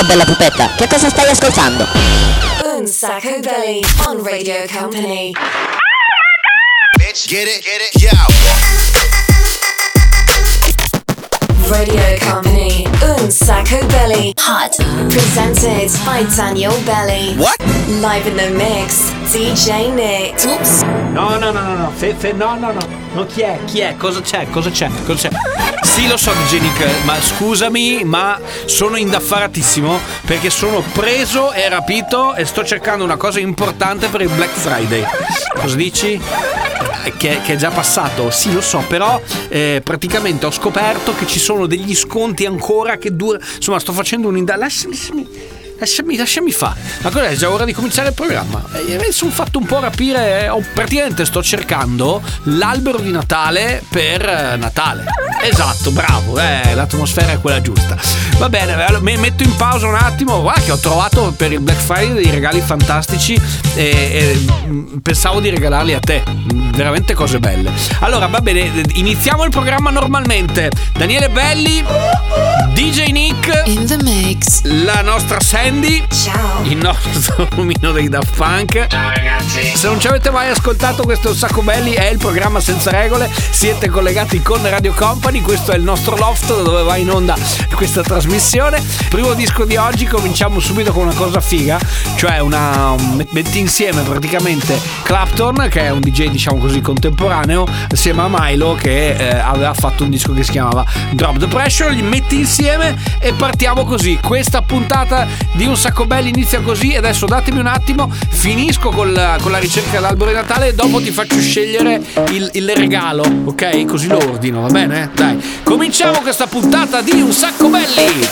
Ciao bella pupetta, che cosa stai ascoltando? Un Sacco Belly on Radio Company. Bitch, get it, get it, yo. Radio Company. Un Sacco Belly. Hot. Presented by Daniel Belly. What? Live in the mix. DJ Nick. Oops. No, no, no, no, no, fe, fe, no, no, no, no, chi è? Chi è? Cosa c'è? Cosa c'è? Cosa c'è? Sì, lo so, DJ Nick, ma scusami, ma sono indaffaratissimo perché sono preso e rapito e sto cercando una cosa importante per il Black Friday. Cosa dici? Che, che è già passato, sì, lo so, però eh, praticamente ho scoperto che ci sono degli sconti ancora che durano. Insomma, sto facendo un'indagine. Lasciami. Lasciami, lasciami fare. Ma cos'è? È già ora di cominciare il programma. E mi sono fatto un po' rapire. Ho, praticamente sto cercando l'albero di Natale per eh, Natale. Esatto, bravo. Eh, l'atmosfera è quella giusta. Va bene, mi metto in pausa un attimo. Guarda che ho trovato per il Black Friday dei regali fantastici e, e mm, pensavo di regalarli a te. Mm, Veramente cose belle. Allora, va bene, iniziamo il programma normalmente. Daniele Belli, DJ Nick, In the mix. la nostra Sandy, Ciao. il nostro omino dei Daft Punk. Ciao ragazzi. Se non ci avete mai ascoltato questo sacco belli, è il programma senza regole. Siete collegati con Radio Company, questo è il nostro loft da dove va in onda questa trasmissione. Primo disco di oggi, cominciamo subito con una cosa figa, cioè una metti insieme praticamente Clapton, che è un DJ diciamo così contemporaneo, assieme a Milo che eh, aveva fatto un disco che si chiamava Drop the Pressure, li metti insieme e partiamo così. Questa puntata di un sacco belli inizia così. Adesso datemi un attimo, finisco con la, con la ricerca dell'albero di Natale e dopo ti faccio scegliere il, il regalo, ok? Così lo ordino, va bene? Dai, cominciamo questa puntata di un sacco belli.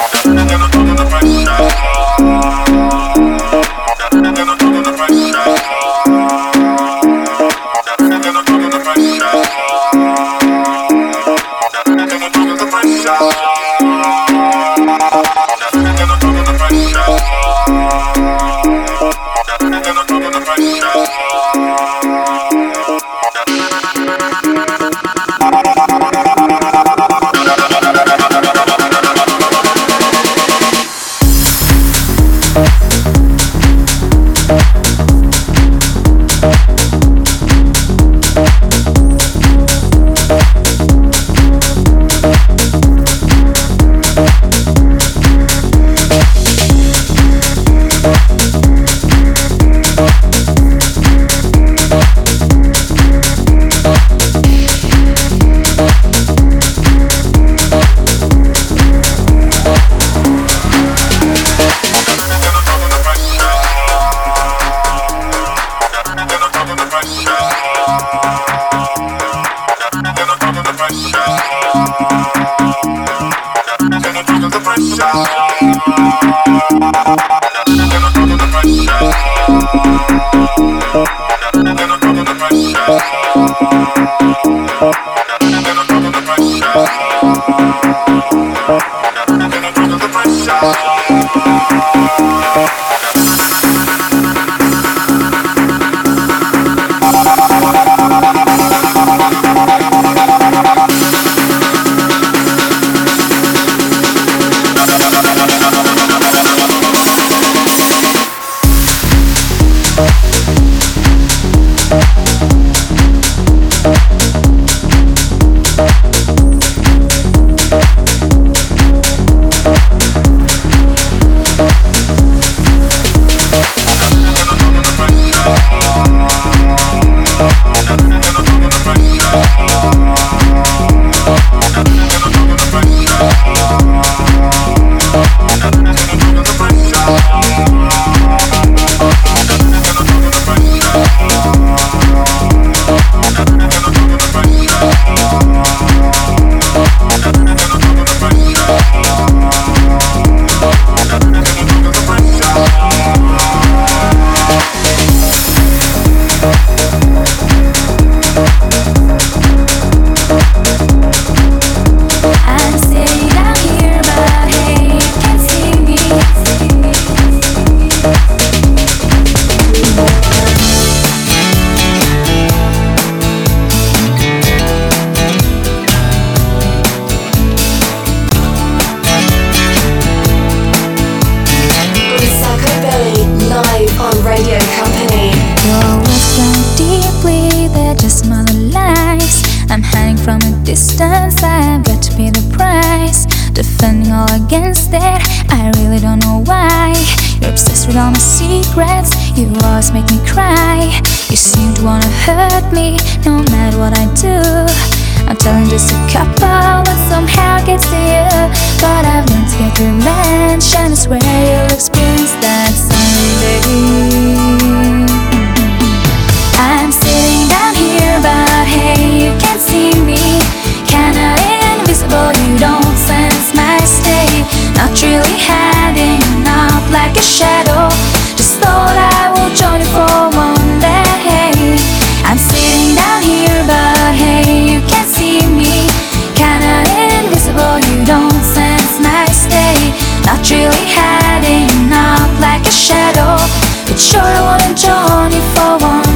Not really hiding up like a shadow. Just thought I will join you for one day. I'm sitting down here, but hey, you can't see me. Kinda invisible, you don't sense my state. Not really hiding up like a shadow. But sure, I wanna join you for one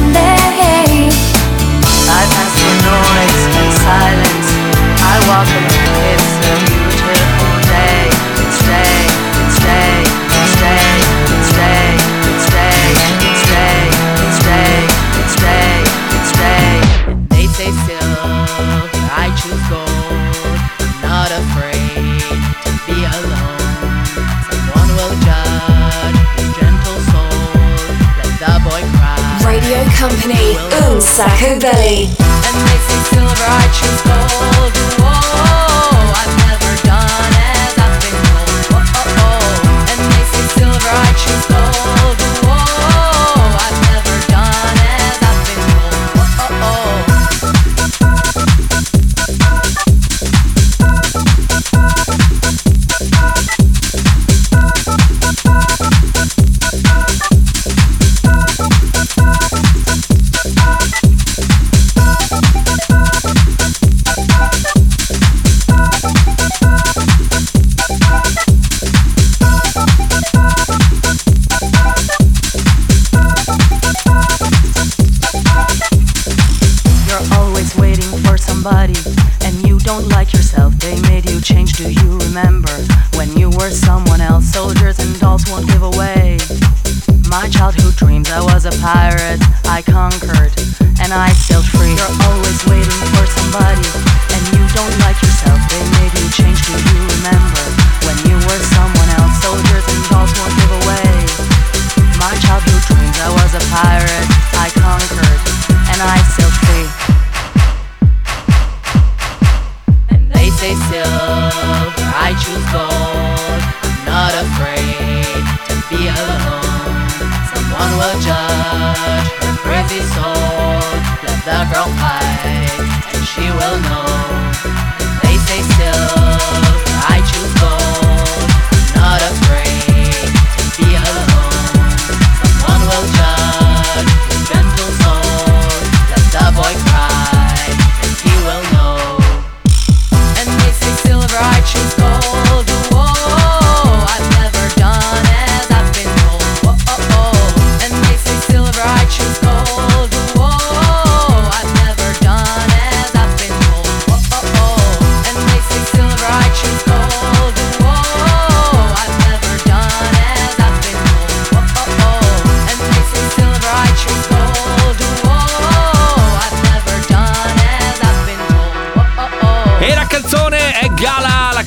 Company, Un Sacco Belly. And silver, I choose gold. Whoa,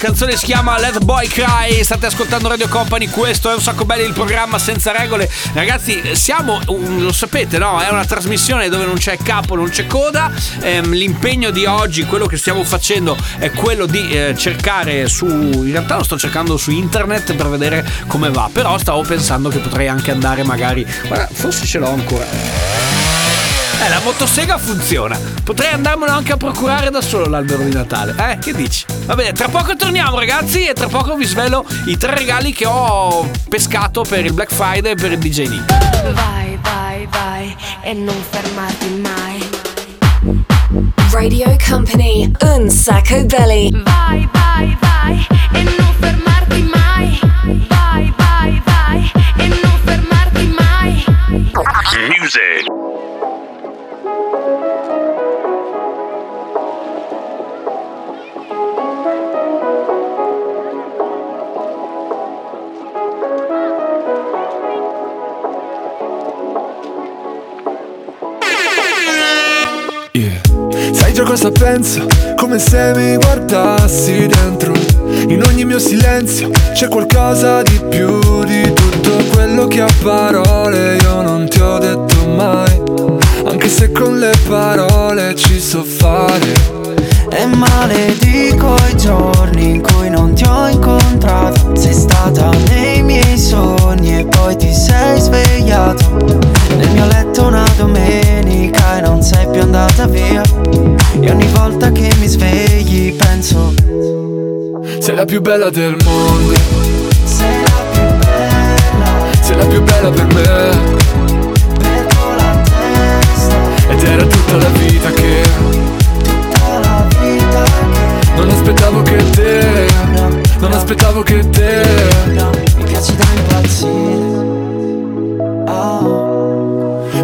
canzone si chiama Let Boy Cry, state ascoltando Radio Company, questo è un sacco bello il programma senza regole. Ragazzi, siamo, lo sapete, no? È una trasmissione dove non c'è capo, non c'è coda. Ehm, l'impegno di oggi, quello che stiamo facendo è quello di eh, cercare su, in realtà lo sto cercando su internet per vedere come va, però stavo pensando che potrei anche andare magari, guarda, forse ce l'ho ancora. Eh, la motosega funziona. Potrei andarmelo anche a procurare da solo l'albero di Natale. Eh, che dici? Va bene, tra poco torniamo, ragazzi, e tra poco vi svelo i tre regali che ho pescato per il Black Friday e per il DJ Nick. Vai, vai, vai e non fermarti mai. Radio Company, Un Sacco Belly. Vai, vai, vai e non fermarti mai. Vai, vai, vai e non fermarti mai. Music. Già cosa penso, come se mi guardassi dentro. In ogni mio silenzio c'è qualcosa di più di tutto quello che a parole io non ti ho detto mai. Anche se con le parole ci so fare. E maledico i giorni in cui non ti ho incontrato Sei stata nei miei sogni e poi ti sei svegliato Nel mio letto una domenica e non sei più andata via E ogni volta che mi svegli penso Sei la più bella del mondo, Sei la più bella, sei la più bella per me. perdo la testa. Ed era tutta la vita che Tutta la vita che non aspettavo che te, non aspettavo che te. mi piaci da impazzire. Oh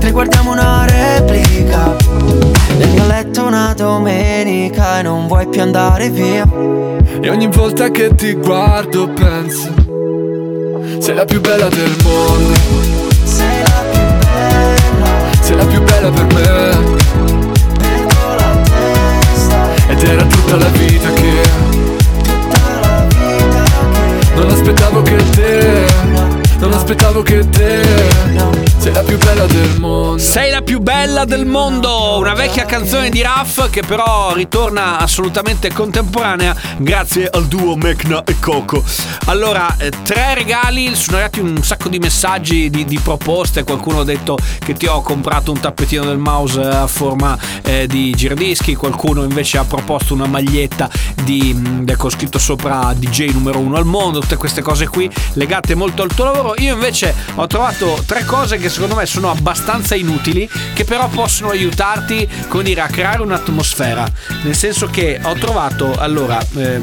Mentre guardiamo una replica Nel mio letto una domenica E non vuoi più andare via. E ogni volta che ti guardo penso Sei la più bella del mondo, Sei la più bella. Sei la più bella per me. Perdo la testa. Ed era tutta la vita che Tutta la vita che non aspettavo che te aspettavo che te Sei la più bella del mondo. Sei la più bella del mondo, una vecchia canzone di Raff che però ritorna assolutamente contemporanea grazie al duo Mecna e Coco. Allora, eh, tre regali, sono arrivati un sacco di messaggi, di, di proposte, qualcuno ha detto che ti ho comprato un tappetino del mouse a forma eh, di giradischi, qualcuno invece ha proposto una maglietta di, mh, con scritto sopra DJ numero uno al mondo, tutte queste cose qui legate molto al tuo lavoro. Io invece ho trovato tre cose che secondo me sono abbastanza inutili, che però possono aiutarti, come dire, a creare un'atmosfera. Nel senso che ho trovato, allora, eh,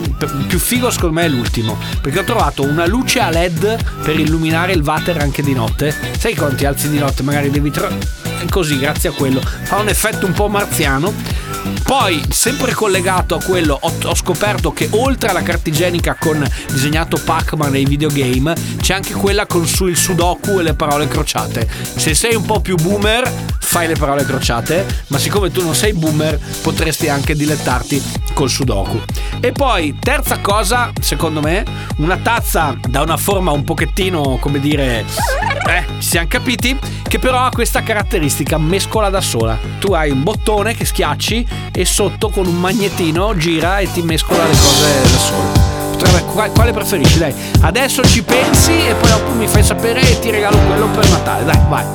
più figo secondo me è l'ultimo, perché ho trovato una luce a LED per illuminare il water anche di notte. Sai quando ti alzi di notte, magari devi tro- così, grazie a quello, fa un effetto un po' marziano. Poi, sempre collegato a quello, ho, ho scoperto che oltre alla carta igienica con disegnato Pac-Man nei videogame, c'è anche quella con su il sudoku e le parole crociate. Se sei un po' più boomer, fai le parole crociate, ma siccome tu non sei boomer, potresti anche dilettarti col sudoku. E poi, terza cosa, secondo me, una tazza da una forma un pochettino, come dire, eh, ci siamo capiti, che però ha questa caratteristica, mescola da sola. Tu hai un bottone che schiacci e sotto con un magnetino gira e ti mescola le cose da solo. Potrebbe- qua- Quale preferisci? Dai, adesso ci pensi e poi dopo mi fai sapere e ti regalo quello per Natale. Dai, vai.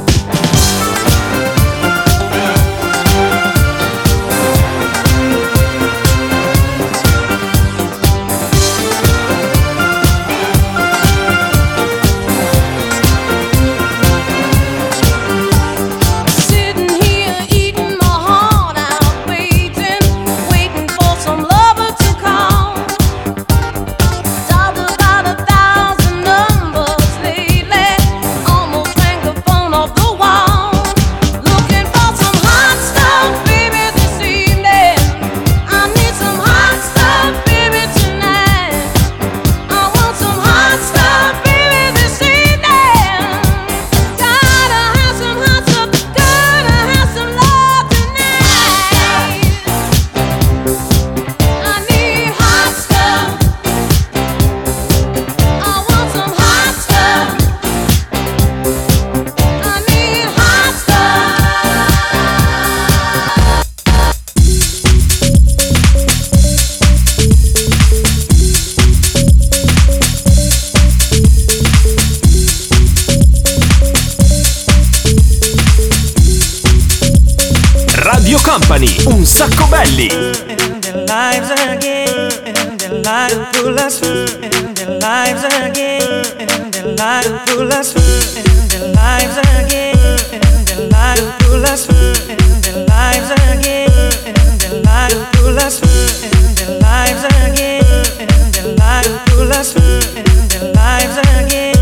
Company, un sacco belli. And their lives again, and their lives pull us through, and their lives again, and their lives pull us through, and their lives again, and their lives pull us through, and their lives again, and their lives pull us through, and their lives again, and their lives pull us through, and their lives again,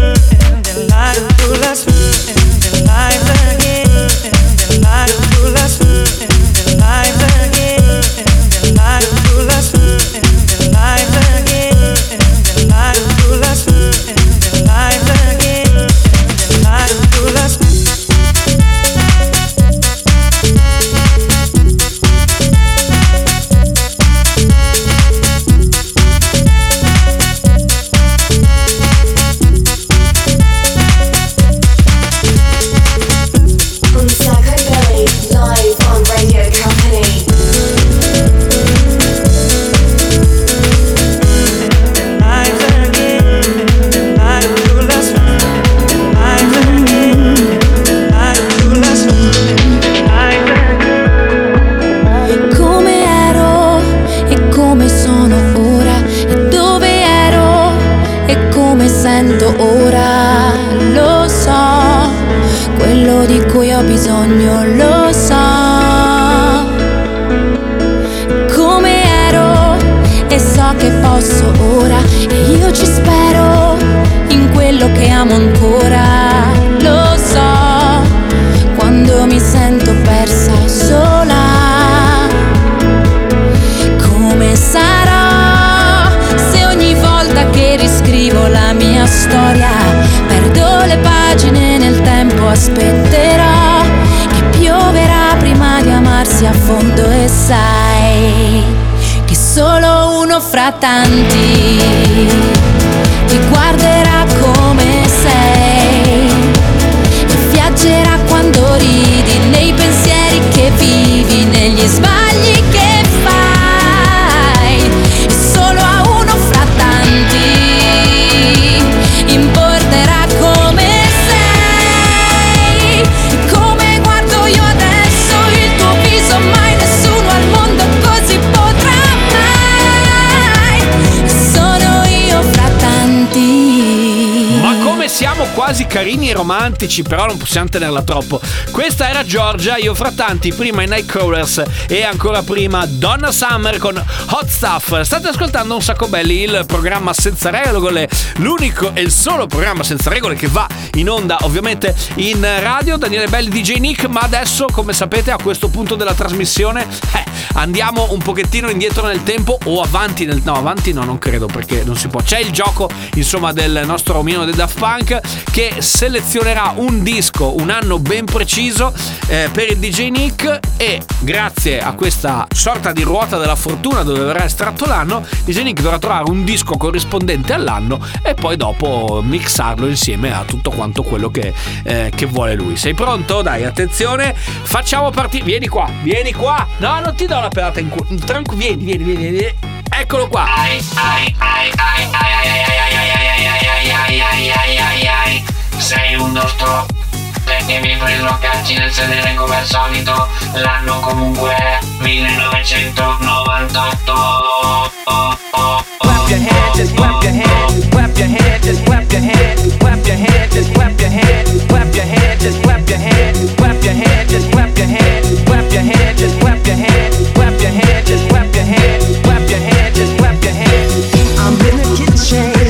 and their lives pull us through. Siamo quasi carini e romantici, però non possiamo tenerla troppo. Questa era Giorgia, io fra tanti, prima i Nightcrawlers e ancora prima Donna Summer con Hot Stuff. State ascoltando un sacco belli, il programma senza regole, l'unico e il solo programma senza regole che va in onda ovviamente in radio. Daniele Belli DJ Nick, ma adesso come sapete a questo punto della trasmissione eh, andiamo un pochettino indietro nel tempo o avanti nel... No, avanti no, non credo perché non si può. C'è il gioco insomma del nostro omino dei Daft Punk che selezionerà un disco, un anno ben preciso eh, per il DJ Nick e grazie a questa sorta di ruota della fortuna dove verrà estratto l'anno, DJ Nick dovrà trovare un disco corrispondente all'anno e poi dopo mixarlo insieme a tutto quanto quello che, eh, che vuole lui. Sei pronto? Dai, attenzione, facciamo partire. Vieni qua, vieni qua. No, non ti do una pelata in culo. Tranquillo, vieni, vieni, vieni, vieni. Eccolo qua. Sei un nostro perché mi preso a calci nel sedere come al solito L'anno comunque è 1998 Clap your hands, just clap your hands, clap your hands, just clap your hands, clap your hands, just clap your hands, clap your hands, just clap your hands, clap your hands, just clap your hands, clap your hands, just clap your hands, clap your hands, just clap your hands, clap your hands, just clap your hands. I'm in the kitchen,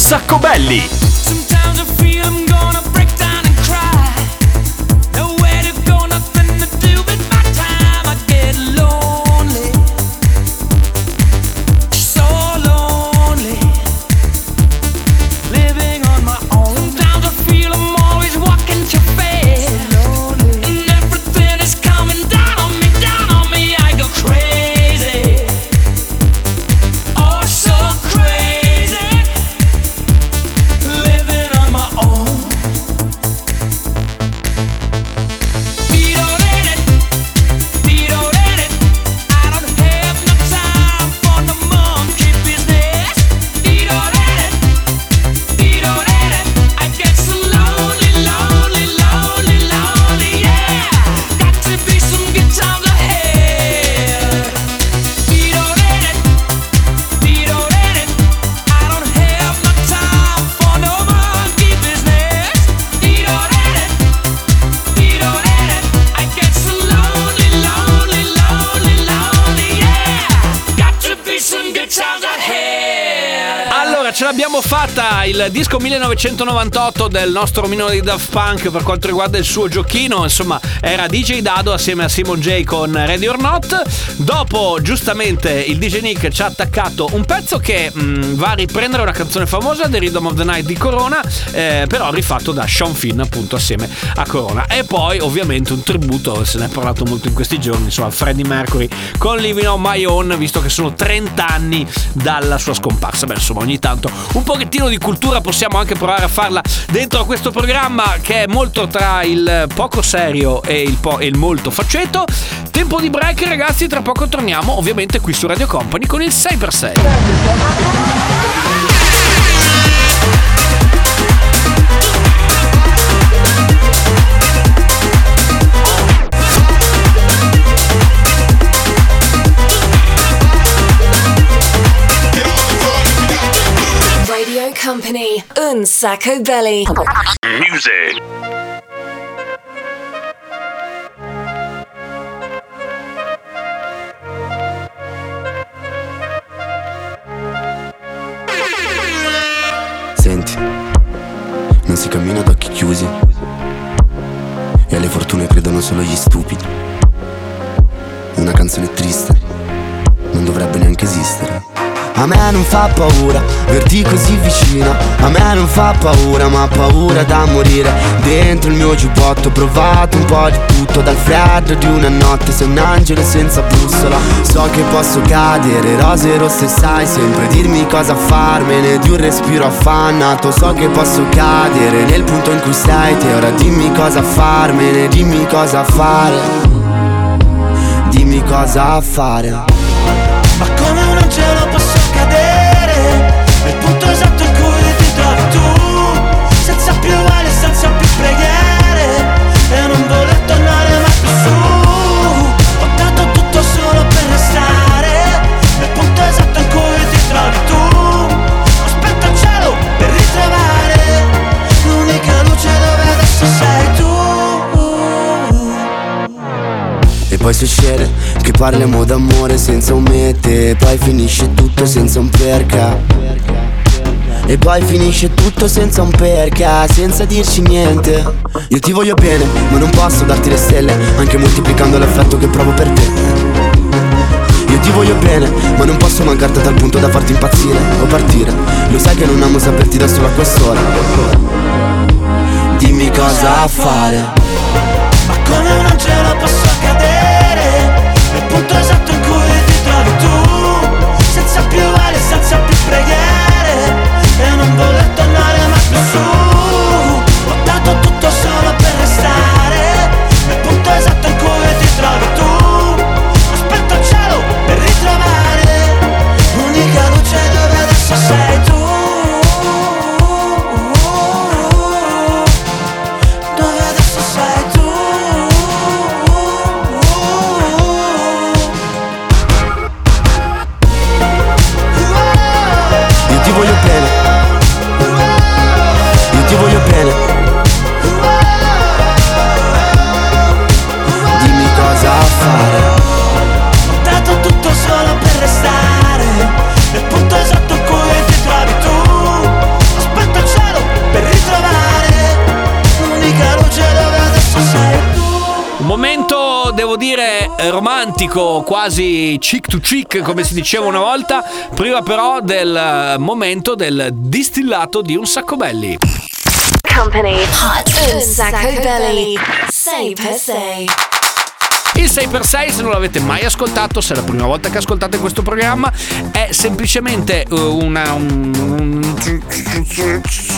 sacco belli. 1998 del nostro Mino di Daft Punk per quanto riguarda il suo giochino. Insomma, era DJ Dado assieme a Simon J con Ready or Not. Dopo, giustamente, il DJ Nick ci ha attaccato un pezzo che mh, va a riprendere una canzone famosa, The Rhythm of the Night di Corona, eh, però rifatto da Sean Finn, appunto, assieme a Corona. E poi, ovviamente, un tributo, se ne è parlato molto in questi giorni, insomma, Freddie Mercury con Living on My Own, visto che sono 30 anni dalla sua scomparsa. Beh, insomma, ogni tanto un pochettino di cultura possiamo anche provare a farla dentro a questo programma che è molto tra il poco serio e il, po- e il molto faceto. Tempo di break, ragazzi, tra poco torniamo, ovviamente, qui su Radio Company con il 6x6. Un sacco belly. Music. Senti, non si cammina ad occhi chiusi. E alle fortune credono solo gli stupidi. Una canzone triste, non dovrebbe neanche esistere. A me non fa paura verti così vicina A me non fa paura ma paura da morire. Dentro il mio giubbotto ho provato un po' di tutto Dal freddo di una notte sei un angelo senza bussola. So che posso cadere, rose rosse sai sempre Dirmi cosa farmene. Di un respiro affannato So che posso cadere. Nel punto in cui sei te Ora dimmi cosa farmene, dimmi cosa fare. Dimmi cosa fare Ali, senza più preghiere. E non voler tornare mai più su. Ho dato tutto solo per restare. Nel punto esatto in cui ti trovi tu. Ho spento il cielo per ritrovare L'unica luce dove adesso sei tu. E poi succede che parliamo d'amore senza un mete. Poi finisce tutto senza un perché e poi finisce tutto senza un perché, senza dirci niente. Io ti voglio bene, ma non posso darti le stelle Anche moltiplicando l'affetto che provo per te. Io ti voglio bene, ma non posso mancarti a tal punto da farti impazzire o partire. Lo sai che non amo saperti da solo a quest'ora. Dimmi cosa fare. Ma come un angelo posso non voler tornare mai più su quasi cheek to cheek, come si diceva una volta, prima però del momento del distillato di un sacco belli. Company. Hot un sacco belli. say per say il 6x6, se non l'avete mai ascoltato, se è la prima volta che ascoltate questo programma, è semplicemente eh, una. Un...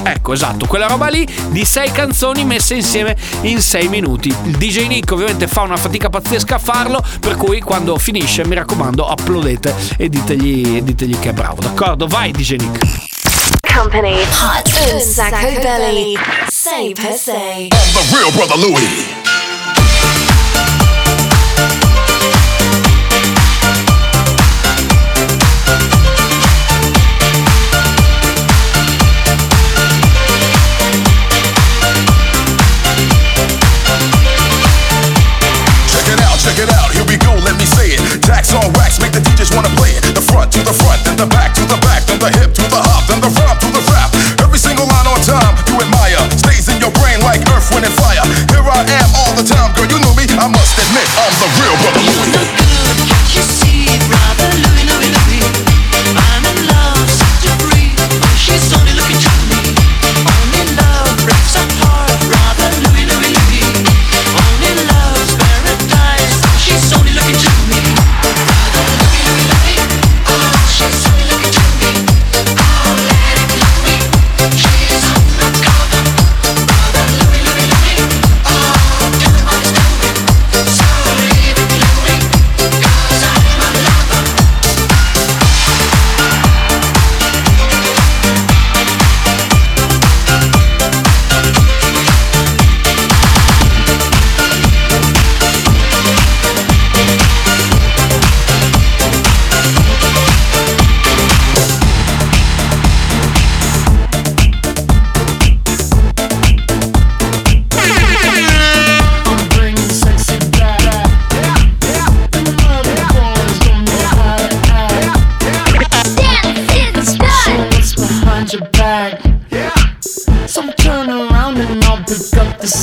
Ecco, esatto, quella roba lì di 6 canzoni messe insieme in 6 minuti. Il DJ Nick ovviamente fa una fatica pazzesca a farlo, per cui quando finisce, mi raccomando, applaudete e ditegli, ditegli che è bravo, d'accordo? Vai DJ Nick! Company Hot un sacco belly 6x6 On the real brother Louis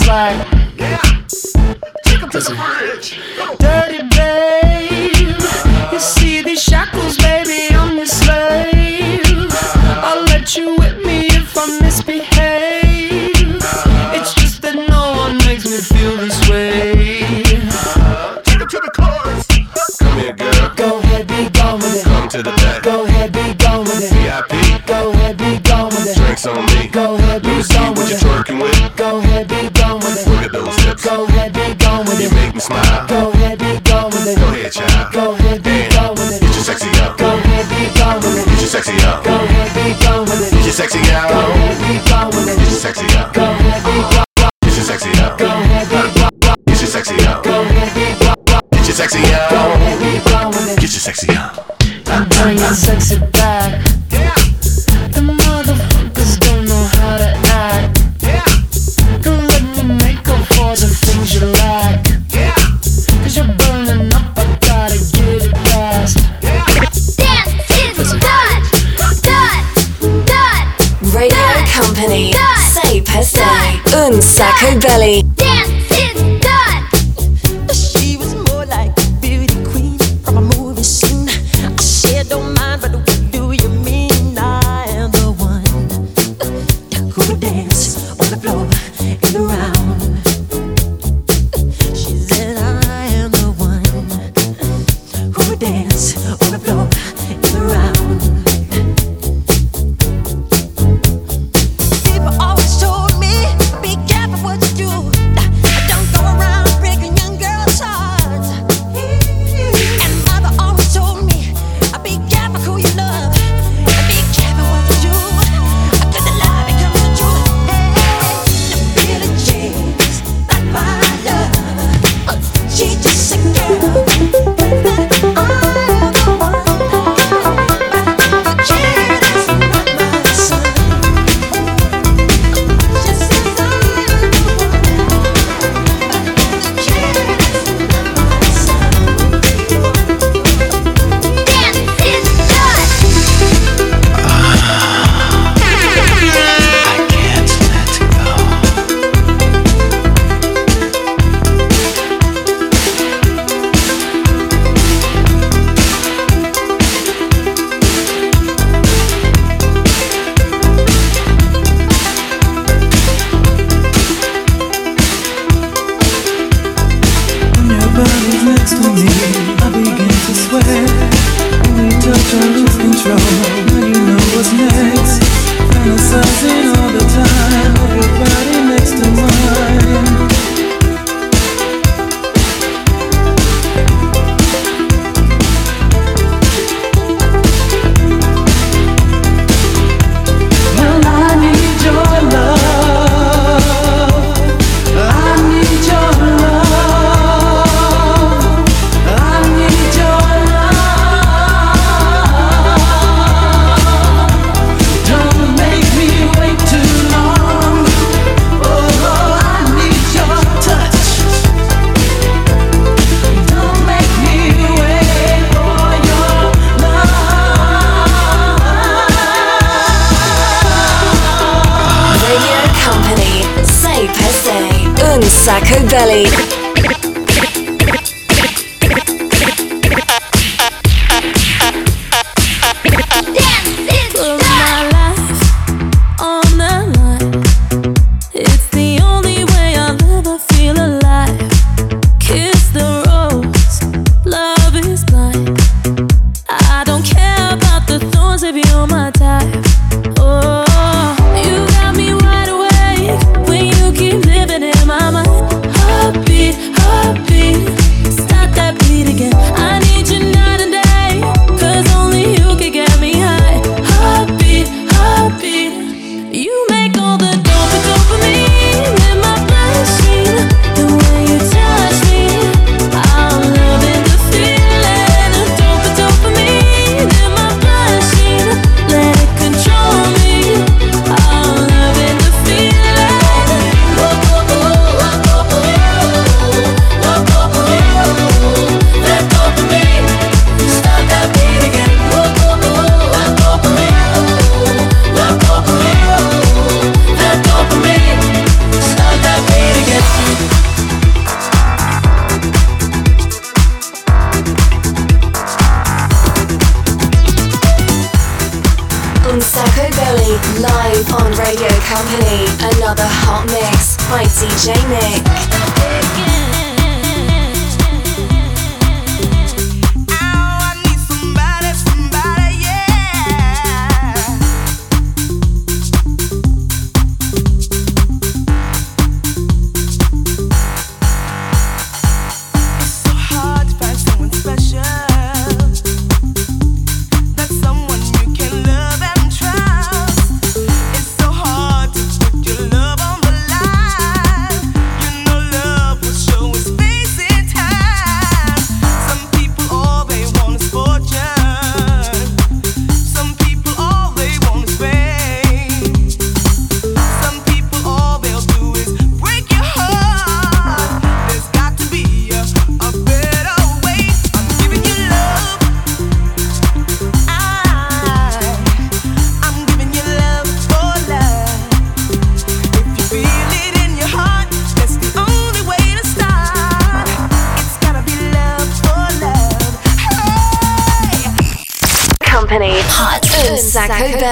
bye. body's next to me, I begin to sweat. When we touch, I lose control. Now you know what's next. Fantasizing all the time of your body next to mine.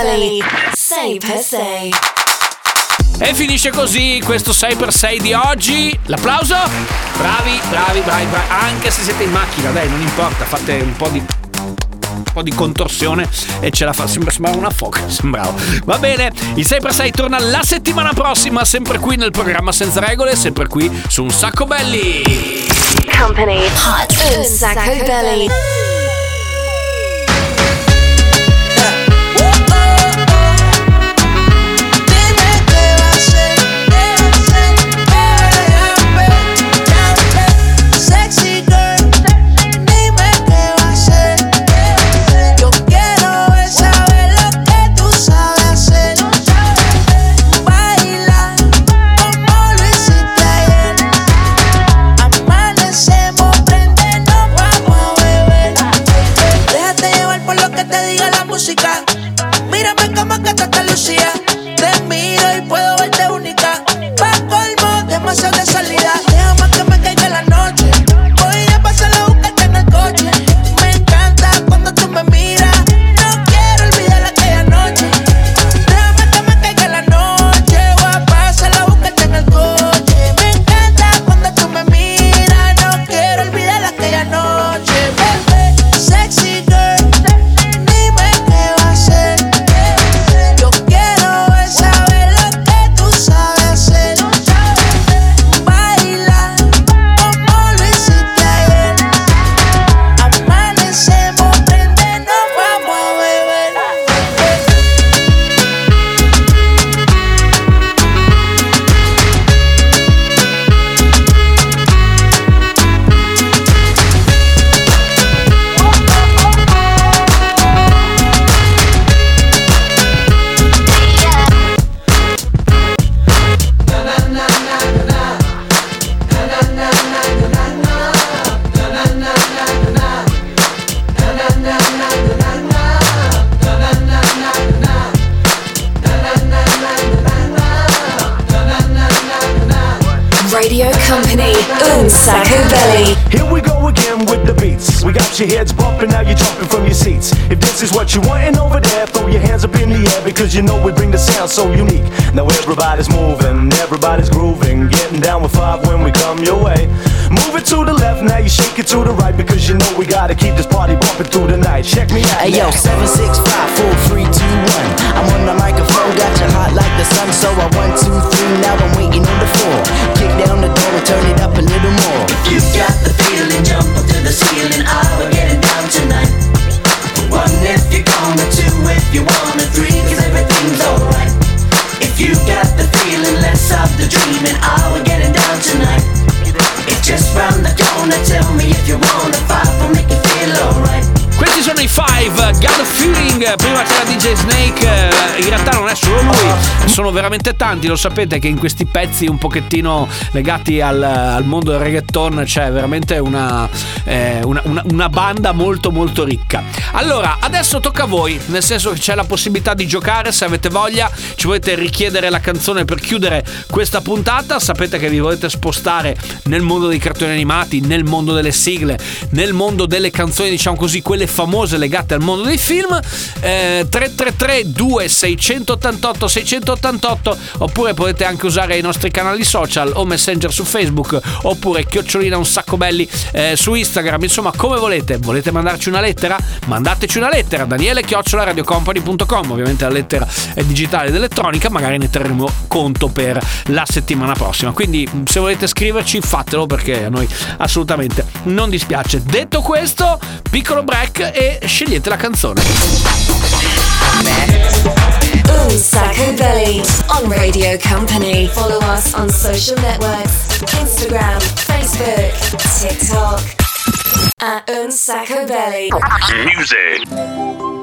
Belly 6x6 e finisce così questo 6x6 di oggi. L'applauso? Bravi, bravi, bravi, bravi. Anche se siete in macchina, dai, non importa, fate un po' di di contorsione e ce la fa. Sembra, sembrava una foca, sembrava. Va bene, il 6x6 torna la settimana prossima, sempre qui nel programma Senza Regole, sempre qui su Un Sacco Belli. Company Hot Un Sacco Belli. Company, Un Sacco Belly. Here we go again with the beats. We got your heads bumping, now you're jumping from your seats. If this is what you wanting over there, throw your hands up in the air because you know we bring the sound so unique. Now everybody's moving, everybody's grooving, getting down with five when we come your way. Move it to the left, now you shake it to the right because you know we gotta keep this party bumping through the night. Check me out. Hey yo, now. seven, six, five, four, three, two, one. I'm on the microphone, got you hot like the sun. So I one, two, three, now I'm waiting on the four. Kick down the door and turn it up a little more. If you got the feeling, jump up to the ceiling. I will get it down tonight. One if you're gonna, two if you wanna, three cause everything's alright. If you got the feeling, let's stop the dreaming. I will get it down tonight. It's just round the corner. Tell me if you wanna fight will make sono i Five, a Feeling, prima c'era DJ Snake, eh, in realtà non è solo lui, sono veramente tanti, lo sapete che in questi pezzi un pochettino legati al, al mondo del reggaeton c'è veramente una, eh, una, una- una banda molto molto ricca. Allora, adesso tocca a voi, nel senso che c'è la possibilità di giocare se avete voglia, ci volete richiedere la canzone per chiudere questa puntata, sapete che vi volete spostare nel mondo dei cartoni animati, nel mondo delle sigle, nel mondo delle canzoni, diciamo così, quelle famose legate al mondo dei film. Eh, 333 2688 688 oppure potete anche usare i nostri canali social o messenger su Facebook oppure chiocciolina un sacco belli eh, su Instagram. Insomma come volete. Volete mandarci una lettera? Mandateci una lettera daniele chiocciola radiocompany.com ovviamente la lettera è digitale ed elettronica magari ne terremo conto per la settimana prossima. Quindi se volete scriverci fatelo perché a noi assolutamente non dispiace. Detto questo piccolo break e scegliete la canzone Un Sacco Belly on Radio Company. Follow us on social networks Instagram, Facebook, TikTok. At Un Sacco Belly. Music.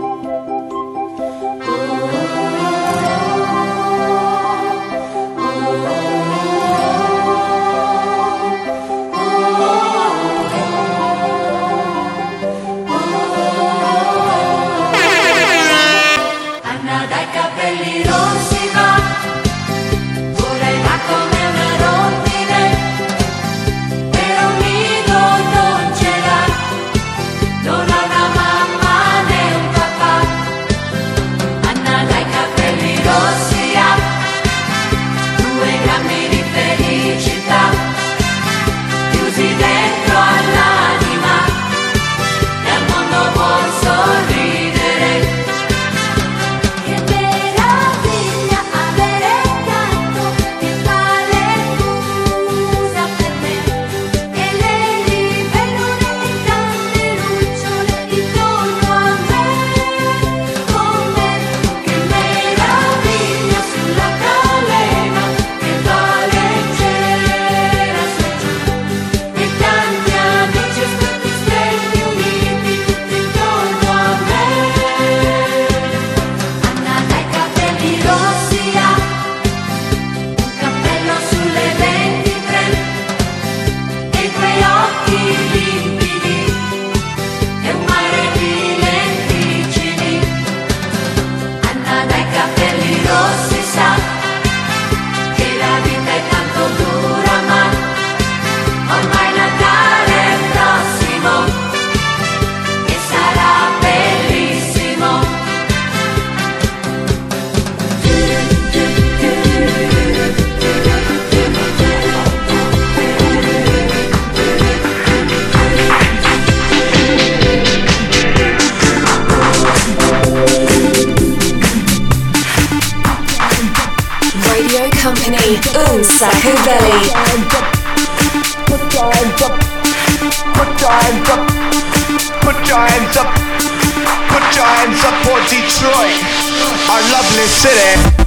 Hands up for Detroit, our lovely city.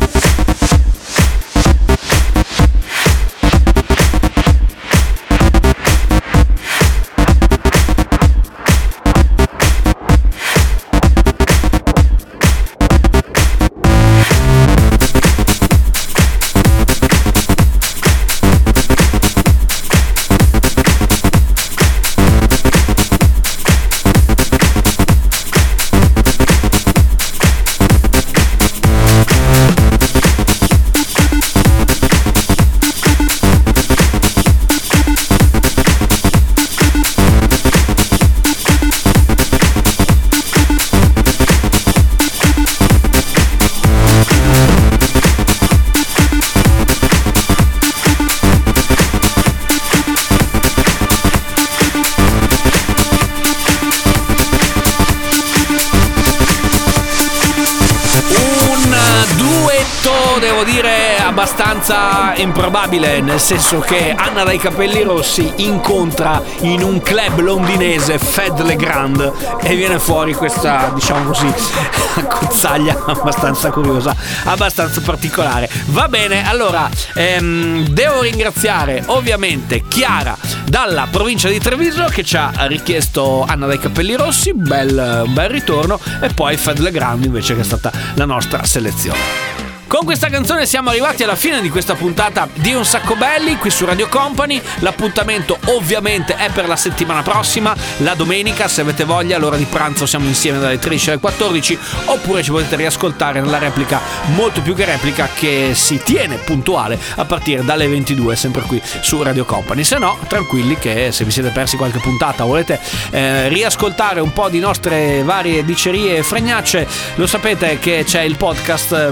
Improbabile, nel senso che Anna dai capelli rossi incontra in un club londinese Fed Legrand e viene fuori questa, diciamo così, cozzaglia abbastanza curiosa, abbastanza particolare. Va bene, allora ehm, devo ringraziare ovviamente Chiara dalla provincia di Treviso che ci ha richiesto Anna dai capelli rossi, bel, bel ritorno, e poi Fed Legrand invece che è stata la nostra selezione. Con questa canzone siamo arrivati alla fine di questa puntata di Un Sacco Belli qui su Radio Company. L'appuntamento ovviamente è per la settimana prossima, la domenica, se avete voglia, all'ora di pranzo siamo insieme dalle 13 alle 14 oppure ci potete riascoltare nella replica, molto più che replica, che si tiene puntuale a partire dalle 22 sempre qui su Radio Company. Se no, tranquilli che se vi siete persi qualche puntata volete eh, riascoltare un po' di nostre varie dicerie e fregnacce, lo sapete che c'è il podcast eh,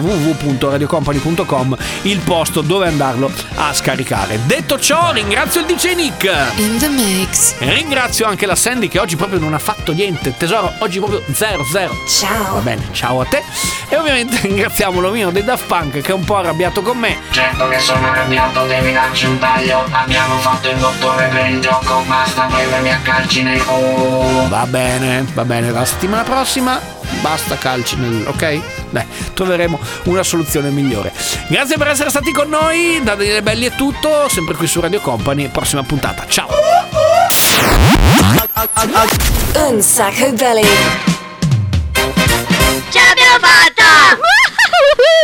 www.radiocompany.com, il posto dove andarlo a scaricare. Detto ciò, ringrazio il DJ Nick. In the mix. Ringrazio anche la Sandy che oggi proprio non ha fatto niente. Tesoro, oggi proprio zero zero. Ciao. Va bene, ciao a te. E ovviamente ringraziamo l'omino dei Daft Punk che è un po' arrabbiato con me. Certo che sono arrabbiato, devi darci un taglio. Abbiamo fatto il dottore per il gioco, basta prendermi a calci nel culo. Va bene, va bene. La settimana prossima basta calci nel. ok? Dai, troveremo una soluzione migliore. Grazie per essere stati con noi. Da Daniele Belli è tutto. Sempre qui su Radio Company. Prossima puntata. Ciao. Un sacco belly. Ce l'abbiamo fatta!